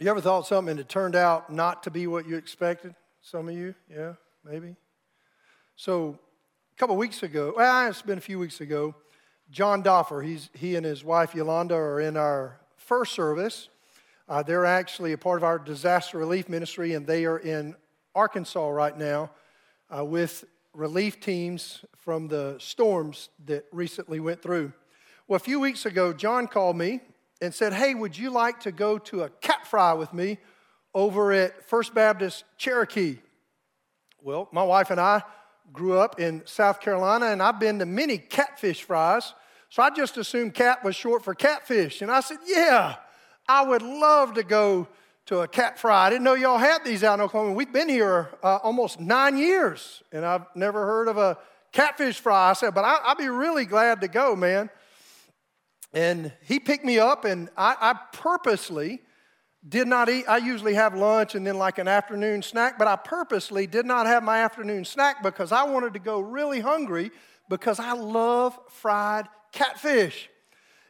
You ever thought something and it turned out not to be what you expected? Some of you, yeah, maybe. So, a couple weeks ago, well, it's been a few weeks ago, John Doffer, he's, he and his wife Yolanda are in our first service. Uh, they're actually a part of our disaster relief ministry, and they are in Arkansas right now uh, with relief teams from the storms that recently went through. Well, a few weeks ago, John called me and said, Hey, would you like to go to a cat fry with me over at First Baptist Cherokee? Well, my wife and I grew up in South Carolina, and I've been to many catfish fries. So I just assumed cat was short for catfish. And I said, Yeah, I would love to go to a cat fry. I didn't know y'all had these out in Oklahoma. We've been here uh, almost nine years, and I've never heard of a catfish fry. I said, But I, would be really glad to go, man. And he picked me up, and I, I purposely did not eat. I usually have lunch and then like an afternoon snack, but I purposely did not have my afternoon snack because I wanted to go really hungry because I love fried catfish.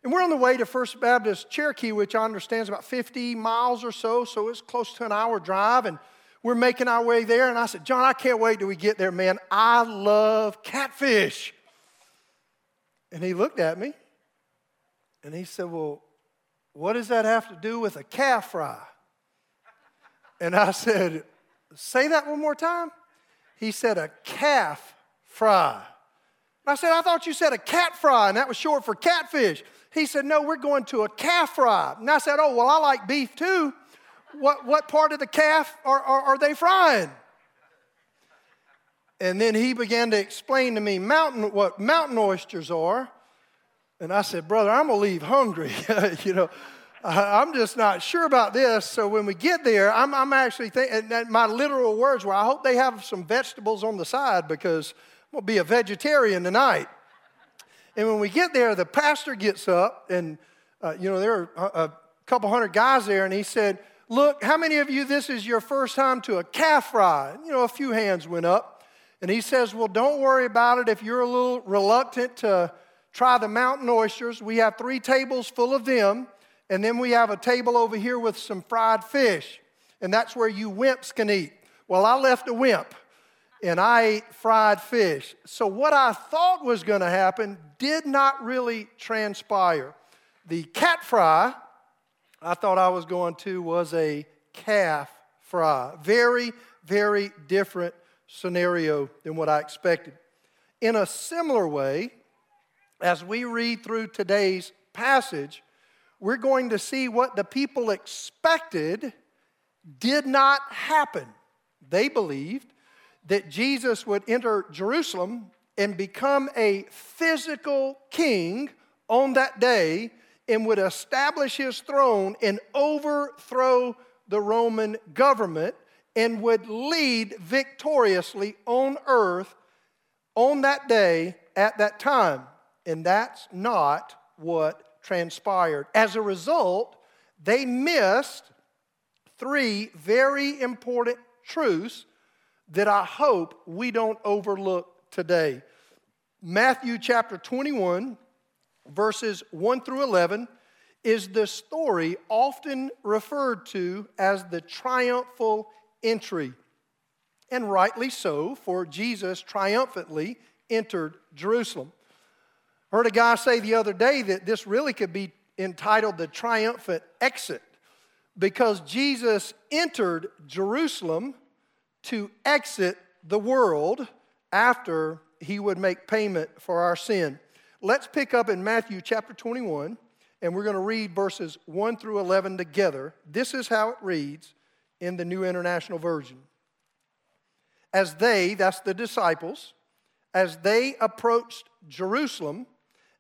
And we're on the way to First Baptist Cherokee, which I understand is about 50 miles or so, so it's close to an hour drive. And we're making our way there. And I said, John, I can't wait till we get there, man. I love catfish. And he looked at me and he said, Well, what does that have to do with a calf fry? And I said, Say that one more time. He said, A calf fry. And I said, I thought you said a cat fry, and that was short for catfish. He said, No, we're going to a calf fry. And I said, Oh, well, I like beef too. What, what part of the calf are, are, are they frying? And then he began to explain to me mountain, what mountain oysters are and I said, Brother, I'm going to leave hungry. you know, I'm just not sure about this. So when we get there, I'm, I'm actually thinking, my literal words were, I hope they have some vegetables on the side because I'm going to be a vegetarian tonight. And when we get there, the pastor gets up, and, uh, you know, there are a, couple hundred guys there, and he said, Look, how many of you, this is your first time to a calf? And, you know, a few hands went up. And he says, Well, don't worry about it if you're a little reluctant to try the mountain oysters. We have three tables full of them, and then we have a table over here with some fried fish, and that's where you wimps can eat. Well, I left a wimp and I ate fried fish. So, what I thought was going to happen did not really transpire. The cat fry I thought I was going to was a calf fry. Very, very different scenario than what I expected. In a similar way, as we read through today's passage, we're going to see what the people expected did not happen. They believed that Jesus would enter Jerusalem and become a physical king on that day and would establish his throne and overthrow the Roman government and would lead victoriously on earth on that day at that time. And that's not what transpired. As a result, they missed three very important truths that I hope we don't overlook today. Matthew chapter 21, verses 1 through 11, is the story often referred to as the triumphal entry. And rightly so, for Jesus triumphantly entered Jerusalem. Heard a guy say the other day that this really could be entitled the triumphant exit because Jesus entered Jerusalem to exit the world after he would make payment for our sin. Let's pick up in Matthew chapter 21, and we're going to read verses 1 through 11 together. This is how it reads in the New International Version. As they, that's the disciples, as they approached Jerusalem,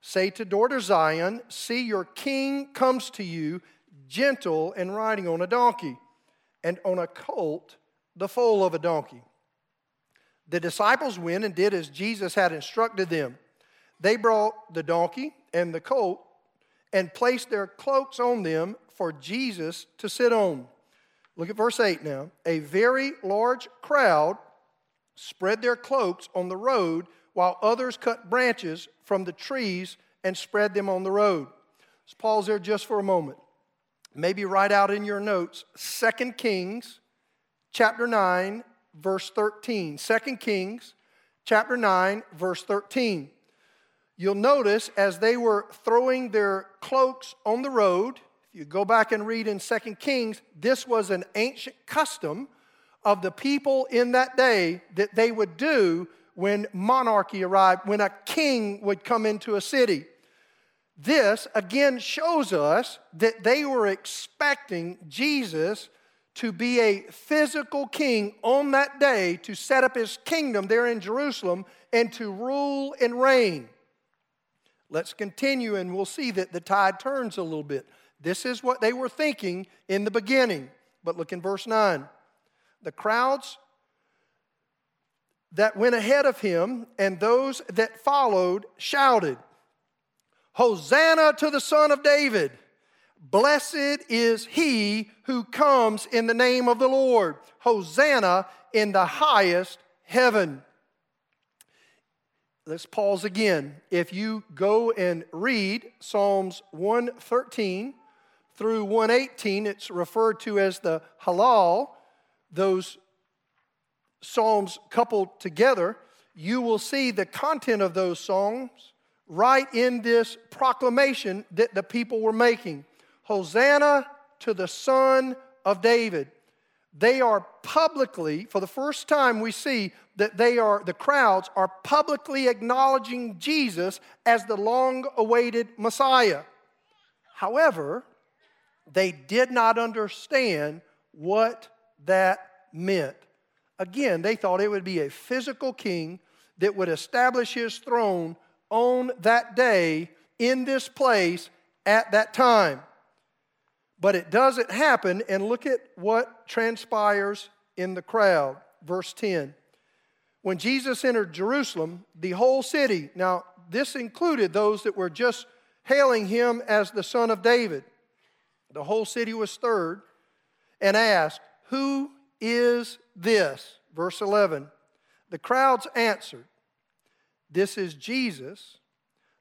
Say to daughter Zion, See, your king comes to you, gentle and riding on a donkey, and on a colt, the foal of a donkey. The disciples went and did as Jesus had instructed them. They brought the donkey and the colt and placed their cloaks on them for Jesus to sit on. Look at verse 8 now. A very large crowd spread their cloaks on the road, while others cut branches from the trees and spread them on the road. Let's pause there just for a moment. Maybe write out in your notes 2 Kings chapter 9, verse 13. 2 Kings chapter 9, verse 13. You'll notice as they were throwing their cloaks on the road, if you go back and read in 2 Kings, this was an ancient custom of the people in that day that they would do when monarchy arrived, when a king would come into a city. This again shows us that they were expecting Jesus to be a physical king on that day to set up his kingdom there in Jerusalem and to rule and reign. Let's continue and we'll see that the tide turns a little bit. This is what they were thinking in the beginning. But look in verse 9. The crowds that went ahead of him and those that followed shouted, Hosanna to the Son of David! Blessed is he who comes in the name of the Lord. Hosanna in the highest heaven. Let's pause again. If you go and read Psalms 113 through 118, it's referred to as the Hallel, those Psalms coupled together, you will see the content of those songs right in this proclamation that the people were making. Hosanna to the Son of David. They are publicly, for the first time, we see that they are, the crowds are publicly acknowledging Jesus as the long awaited Messiah. However, they did not understand what that meant. Again, they thought it would be a physical king that would establish his throne on that day in this place at that time. But it doesn't happen, and look at what transpires in the crowd. Verse 10. When Jesus entered Jerusalem, the whole city, now this included those that were just hailing him as the son of David, the whole city was stirred and asked, Who is this? Verse 11. The crowds answered, This is Jesus,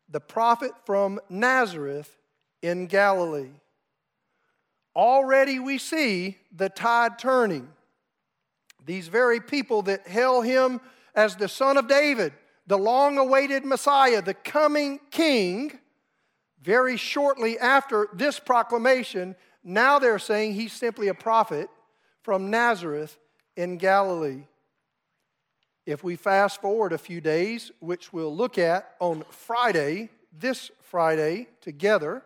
the prophet from Nazareth in Galilee. Already we see the tide turning. These very people that hail him as the Son of David, the long awaited Messiah, the coming King, very shortly after this proclamation, now they're saying he's simply a prophet from Nazareth in Galilee. If we fast forward a few days, which we'll look at on Friday, this Friday, together,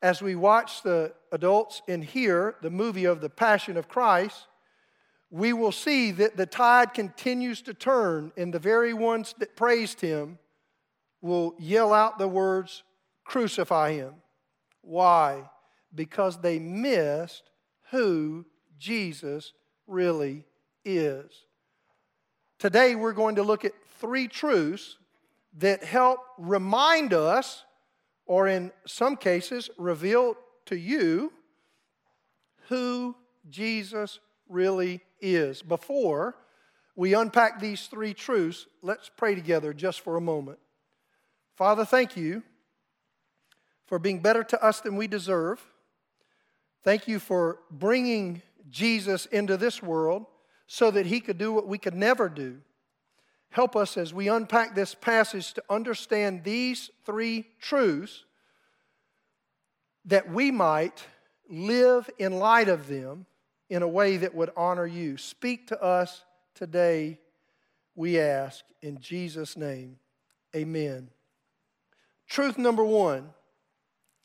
as we watch the adults and hear the movie of the Passion of Christ, we will see that the tide continues to turn, and the very ones that praised him will yell out the words, Crucify him. Why? Because they missed who Jesus really is. Today, we're going to look at three truths that help remind us or in some cases, reveal to you who Jesus really is. Before we unpack these three truths, let's pray together just for a moment. Father, thank you for being better to us than we deserve. Thank you for bringing Jesus into this world so that he could do what we could never do. Help us as we unpack this passage to understand these three truths that we might live in light of them in a way that would honor you. Speak to us today, we ask, in Jesus' name. Amen. Truth number one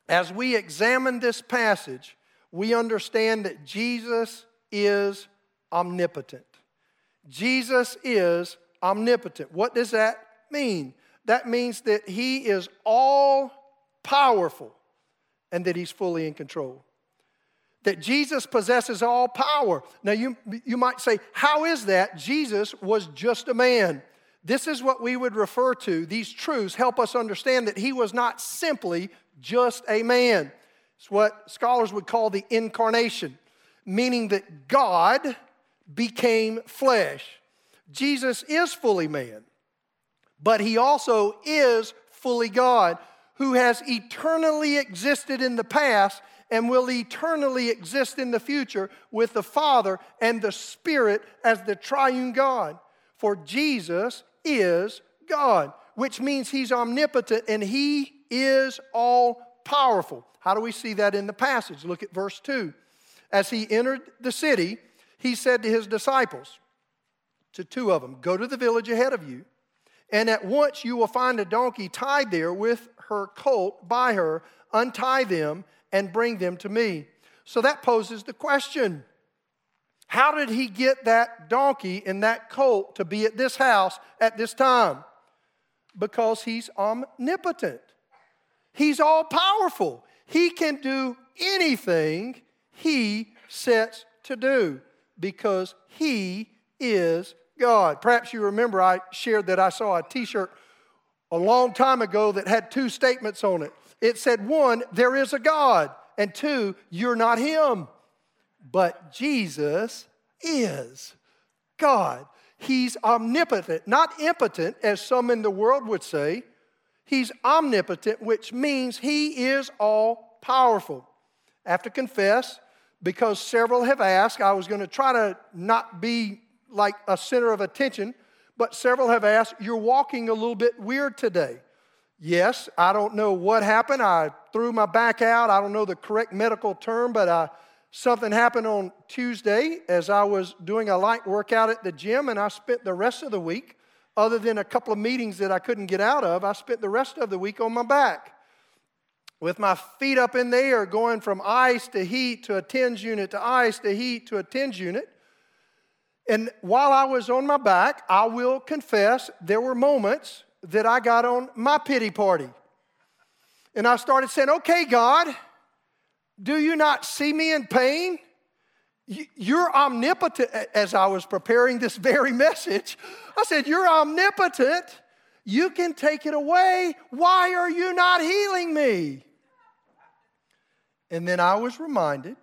as we examine this passage, we understand that Jesus is omnipotent. Jesus is omnipotent. What does that mean? That means that he is all powerful and that he's fully in control. that Jesus possesses all power. Now, you, you might say, how is that? Jesus was just a man. This is what we would refer to, these truths help us understand that he was not simply just a man. It's what scholars would call the incarnation, meaning that God became flesh. Jesus is fully man, but he also is fully God who has eternally existed in the past and will eternally exist in the future with the Father and the Spirit as the triune God. For Jesus is God, which means he's omnipotent and he is all powerful. How do we see that in the passage? Look at verse 2. As he entered the city, he said to his disciples, to two of them, Go to the village ahead of you, and at once you will find a donkey tied there with her colt by her. Untie them and bring them to me. So that poses the question how did he get that donkey and that colt to be at this house at this time? Because he's omnipotent, he's all powerful. He can do anything he sets to do because he is God. Perhaps you remember I shared that I saw a t shirt a long time ago that had two statements on it. It said, one, there is a God, and two, you're not him. But Jesus is God. He's omnipotent, not impotent, as some in the world would say. He's omnipotent, which means he is all powerful. I have to confess, because several have asked, I was going to try to not be like a center of attention, but several have asked, You're walking a little bit weird today. Yes, I don't know what happened. I threw my back out. I don't know the correct medical term, but I Something happened on Tuesday as I was doing a light workout at the gym, and I spent the rest of the week, other than a couple of meetings that I couldn't get out of, I spent the rest of the week on my back with my feet up in the air, going from ice to heat to a TENS unit to ice to heat to a TENS unit. And while I was on my back, I will confess there were moments that I got on my pity party. And I started saying, Okay, God, do you not see me in pain? You're omnipotent. As I was preparing this very message, I said, You're omnipotent. You can take it away. Why are you not healing me? And then I was reminded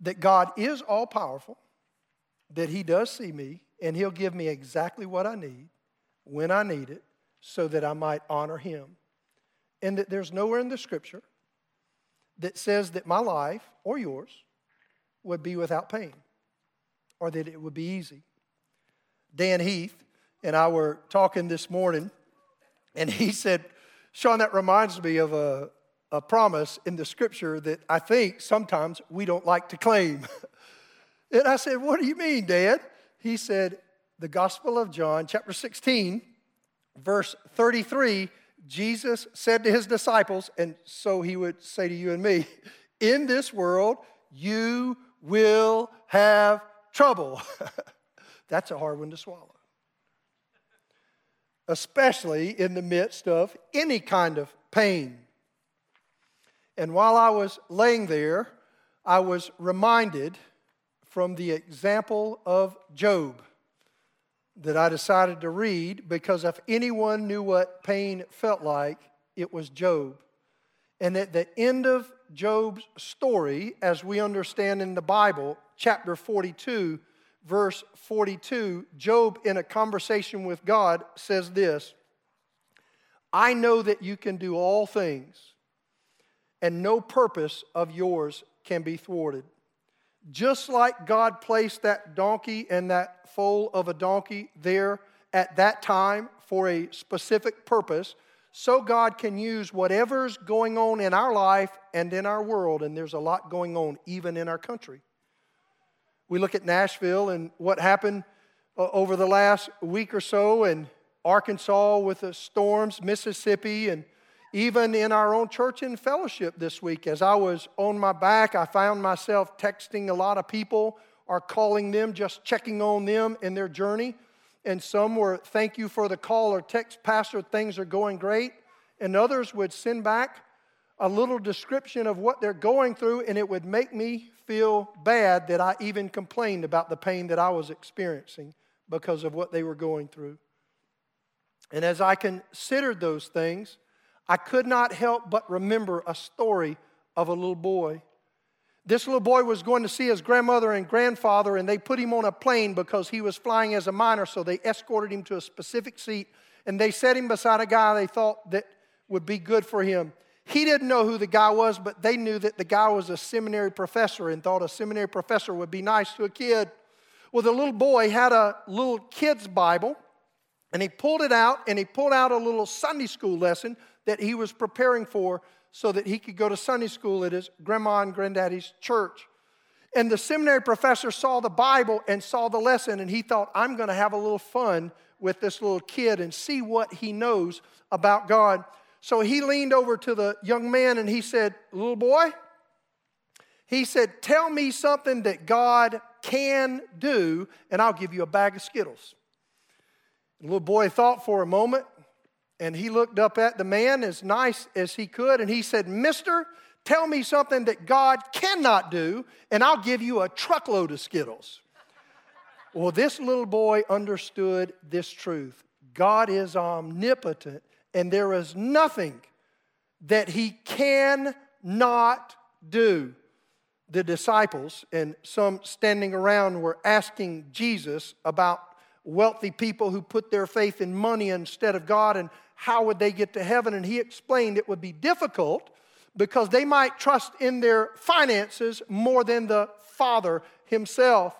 that God is all powerful, that He does see me, and He'll give me exactly what I need when I need it so that I might honor Him. And that there's nowhere in the scripture that says that my life or yours would be without pain or that it would be easy. Dan Heath and I were talking this morning, and he said, Sean, that reminds me of a, a promise in the scripture that I think sometimes we don't like to claim. and I said, What do you mean, Dad? He said, The Gospel of John, chapter 16, verse 33 Jesus said to his disciples, and so he would say to you and me, In this world, you will have trouble. That's a hard one to swallow. Especially in the midst of any kind of pain. And while I was laying there, I was reminded from the example of Job that I decided to read because if anyone knew what pain felt like, it was Job. And at the end of Job's story, as we understand in the Bible, chapter 42, verse 42, Job, in a conversation with God, says this I know that you can do all things, and no purpose of yours can be thwarted. Just like God placed that donkey and that foal of a donkey there at that time for a specific purpose, so God can use whatever's going on in our life and in our world, and there's a lot going on even in our country. We look at Nashville and what happened uh, over the last week or so in Arkansas with the storms, Mississippi, and even in our own church and fellowship this week, as I was on my back, I found myself texting a lot of people or calling them, just checking on them in their journey. And some were, thank you for the call or text, Pastor, things are going great. And others would send back a little description of what they're going through, and it would make me feel bad that I even complained about the pain that I was experiencing because of what they were going through. And as I considered those things, I could not help but remember a story of a little boy. This little boy was going to see his grandmother and grandfather, and they put him on a plane because he was flying as a minor, so they escorted him to a specific seat, and they set him beside a guy they thought that would be good for him. He didn't know who the guy was, but they knew that the guy was a seminary professor and thought a seminary professor would be nice to a kid. Well, the little boy had a little kid's Bible, and he pulled it out and he pulled out a little Sunday school lesson that he was preparing for so that he could go to Sunday school at his grandma and granddaddy's church. And the seminary professor saw the Bible and saw the lesson, and he thought, I'm going to have a little fun with this little kid and see what he knows about God. So he leaned over to the young man and he said, Little boy, he said, Tell me something that God can do, and I'll give you a bag of Skittles. The little boy thought for a moment, and he looked up at the man as nice as he could, and he said, Mister, tell me something that God cannot do, and I'll give you a truckload of Skittles. well, this little boy understood this truth God is omnipotent, and there is nothing that he cannot do. The disciples and some standing around were asking Jesus about wealthy people who put their faith in money instead of God and how would they get to heaven? And he explained it would be difficult because they might trust in their finances more than the Father himself.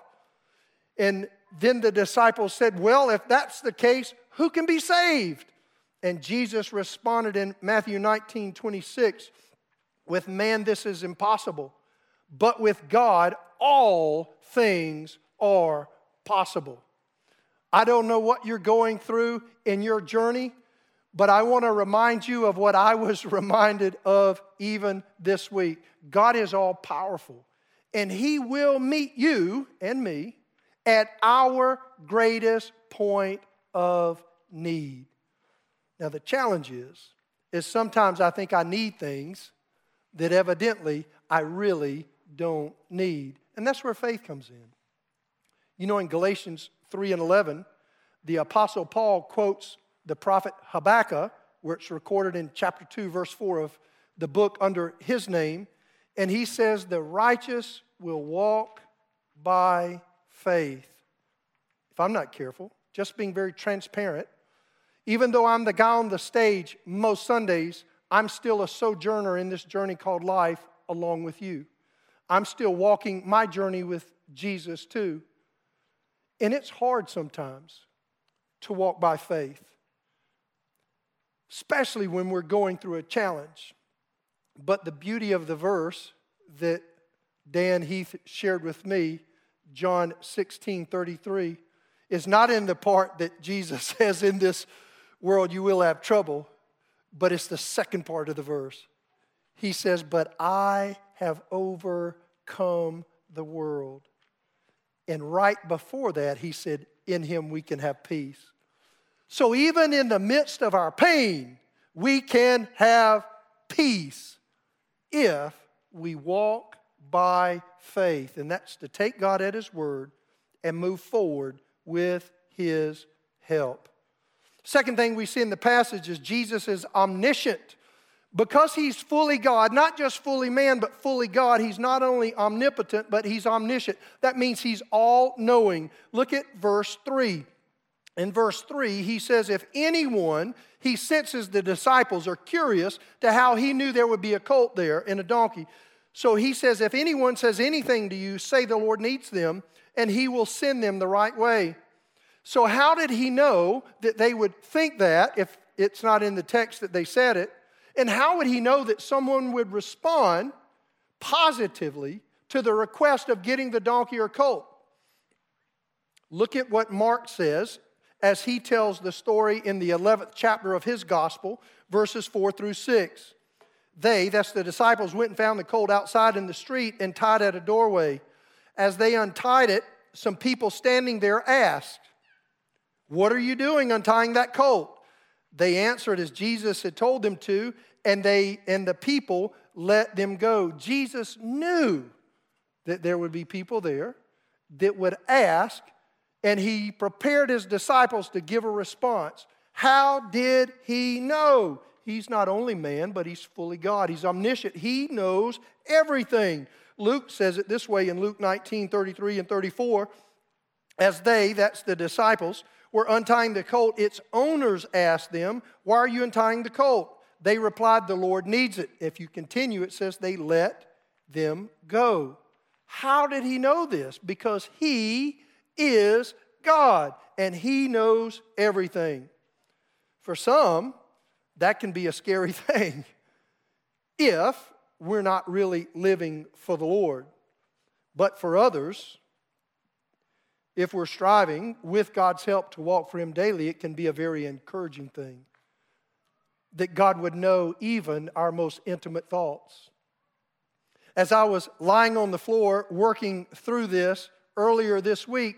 And then the disciples said, Well, if that's the case, who can be saved? And Jesus responded in Matthew 19 26, With man, this is impossible, but with God, all things are possible. I don't know what you're going through in your journey, but I want to remind you of what I was reminded of even this week. God is all powerful, and He will meet you and me at our greatest point of need. Now, the challenge is, is sometimes I think I need things that evidently I really don't need. And that's where faith comes in. You know, in Galatians 3 and 11, the Apostle Paul quotes the prophet Habakkuk, where it's recorded in chapter 2, verse 4 of the book under his name. And he says, The righteous will walk by faith. If I'm not careful, just being very transparent, even though I'm the guy on the stage most Sundays, I'm still a sojourner in this journey called life along with you. I'm still walking my journey with Jesus too. And it's hard sometimes to walk by faith especially when we're going through a challenge. But the beauty of the verse that Dan Heath shared with me, John 16 33, is not in the part that Jesus says, In this world you will have trouble, but it's the second part of the verse. He says, But I have overcome the world. And right before that, he said, In him we can have peace. So even in the midst of our pain, we can have peace if we walk by faith. And that's to take God at His word and move forward with His help. Second thing we see in the passage is Jesus is omniscient. Because he's fully God, not just fully man, but fully God, he's not only omnipotent, but he's omniscient. That means he's all knowing. Look at verse 3 in verse 3, he says, If anyone, he senses the disciples are curious to how he knew there would be a colt there and a donkey. So he says, If anyone says anything to you, say the Lord needs them, and he will send them the right way. So, how did he know that they would think that if it's not in the text that they said it? And how would he know that someone would respond positively to the request of getting the donkey or colt? Look at what Mark says as he tells the story in the 11th chapter of his gospel, verses 4 through 6. They, that's the disciples, went and found the colt outside in the street and tied at a doorway. As they untied it, some people standing there asked, What are you doing untying that colt? They answered as Jesus had told them to, and they and the people let them go. Jesus knew that there would be people there that would ask, and he prepared his disciples to give a response. How did he know? He's not only man, but he's fully God. He's omniscient. He knows everything. Luke says it this way in Luke 19 33 and 34. As they, that's the disciples, were untying the colt, its owners asked them, Why are you untying the colt? They replied, The Lord needs it. If you continue, it says they let them go. How did he know this? Because he is God and he knows everything. For some, that can be a scary thing if we're not really living for the Lord. But for others, if we're striving with God's help to walk for Him daily, it can be a very encouraging thing. That God would know even our most intimate thoughts. As I was lying on the floor working through this earlier this week,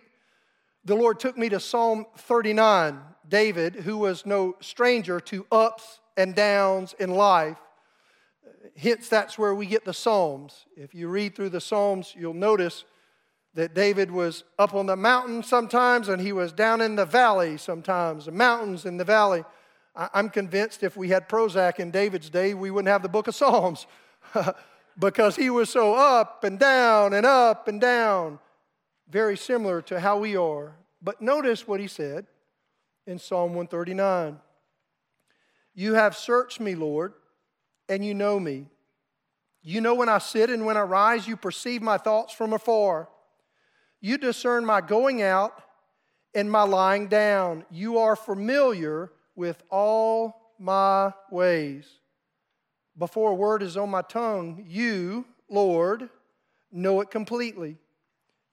the Lord took me to Psalm 39. David, who was no stranger to ups and downs in life, hence that's where we get the Psalms. If you read through the Psalms, you'll notice that David was up on the mountain sometimes and he was down in the valley sometimes, the mountains in the valley. I'm convinced if we had Prozac in David's day, we wouldn't have the book of Psalms because he was so up and down and up and down very similar to how we are. But notice what he said in Psalm 139 You have searched me, Lord, and you know me. You know when I sit and when I rise, you perceive my thoughts from afar. You discern my going out and my lying down. You are familiar with all my ways. Before a word is on my tongue, you, Lord, know it completely.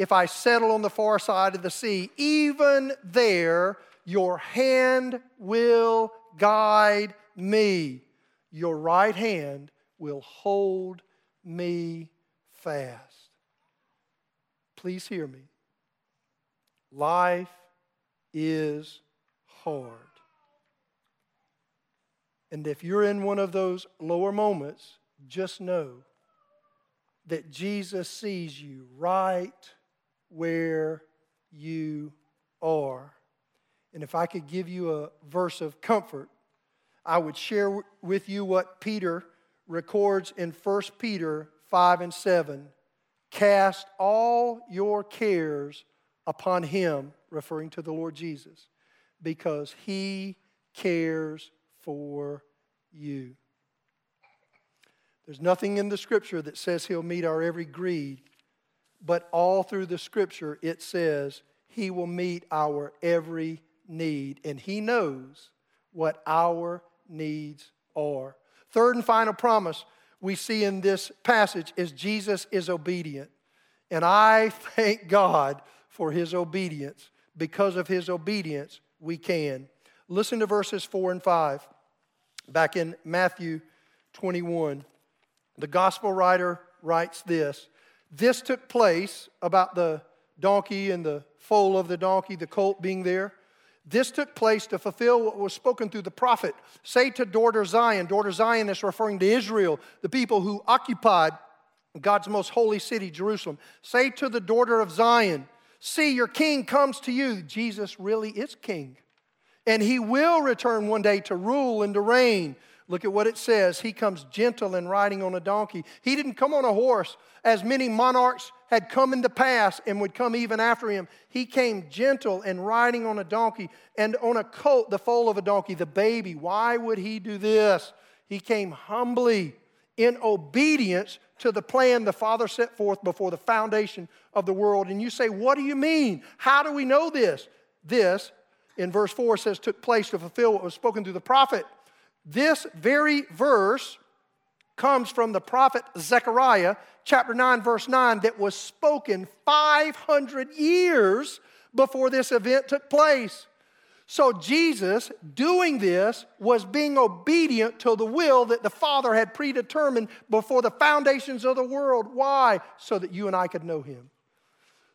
if I settle on the far side of the sea, even there your hand will guide me. Your right hand will hold me fast. Please hear me. Life is hard. And if you're in one of those lower moments, just know that Jesus sees you right where you are. And if I could give you a verse of comfort, I would share with you what Peter records in 1 Peter 5 and 7. Cast all your cares upon him, referring to the Lord Jesus, because he cares for you. There's nothing in the scripture that says he'll meet our every greed but all through the scripture it says he will meet our every need, and he knows what our needs are. Third and final promise we see in this passage is Jesus is obedient. And I thank God for his obedience. Because of his obedience, we can. Listen to verses 4 and 5. Back in Matthew 21, the gospel writer writes this this took place about the donkey and the foal of the donkey, the colt being there. This took place to fulfill what was spoken through the prophet. Say to daughter Zion, daughter Zion is referring to Israel, the people who occupied God's most holy city, Jerusalem. Say to the daughter of Zion, See, your king comes to you. Jesus really is king. And he will return one day to rule and to reign. Look at what it says. He comes gentle and riding on a donkey. He didn't come on a horse, as many monarchs had come in the past and would come even after him. He came gentle and riding on a donkey and on a colt, the foal of a donkey, the baby. Why would he do this? He came humbly in obedience to the plan the Father set forth before the foundation of the world. And you say, What do you mean? How do we know this? This, in verse 4, says, took place to fulfill what was spoken through the prophet. This very verse comes from the prophet Zechariah, chapter 9, verse 9, that was spoken 500 years before this event took place. So Jesus, doing this, was being obedient to the will that the Father had predetermined before the foundations of the world. Why? So that you and I could know Him.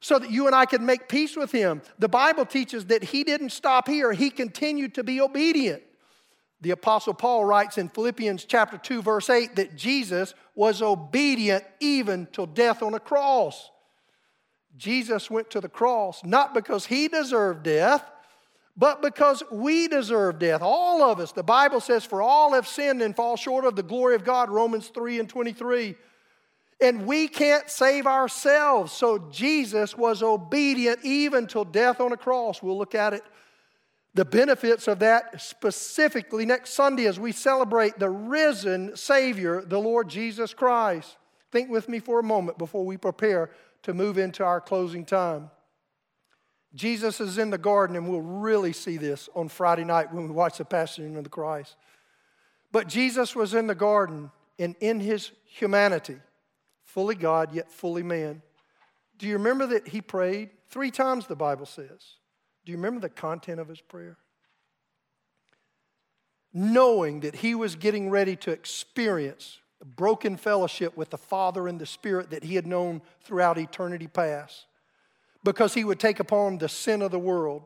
So that you and I could make peace with Him. The Bible teaches that He didn't stop here, He continued to be obedient. The Apostle Paul writes in Philippians chapter 2, verse 8, that Jesus was obedient even till death on a cross. Jesus went to the cross not because he deserved death, but because we deserve death. All of us. The Bible says, For all have sinned and fall short of the glory of God, Romans 3 and 23. And we can't save ourselves. So Jesus was obedient even till death on a cross. We'll look at it. The benefits of that specifically next Sunday as we celebrate the risen Savior, the Lord Jesus Christ. Think with me for a moment before we prepare to move into our closing time. Jesus is in the garden, and we'll really see this on Friday night when we watch the Passion of the Christ. But Jesus was in the garden, and in his humanity, fully God, yet fully man. Do you remember that he prayed? Three times the Bible says. Do you remember the content of his prayer? Knowing that he was getting ready to experience broken fellowship with the Father and the Spirit that he had known throughout eternity past because he would take upon the sin of the world.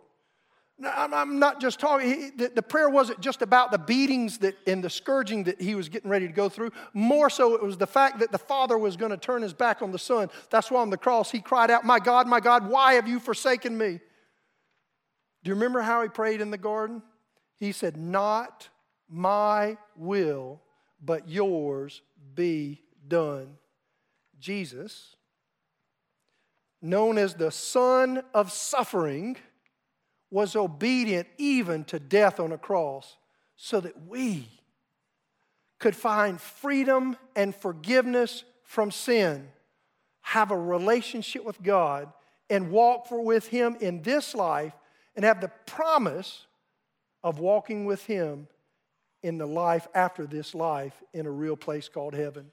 Now, I'm not just talking, the prayer wasn't just about the beatings that, and the scourging that he was getting ready to go through. More so, it was the fact that the Father was going to turn his back on the Son. That's why on the cross he cried out, My God, my God, why have you forsaken me? Do you remember how he prayed in the garden? He said, Not my will, but yours be done. Jesus, known as the Son of Suffering, was obedient even to death on a cross so that we could find freedom and forgiveness from sin, have a relationship with God, and walk with Him in this life, and have the promise of walking with Him in the life after this life in a real place called heaven.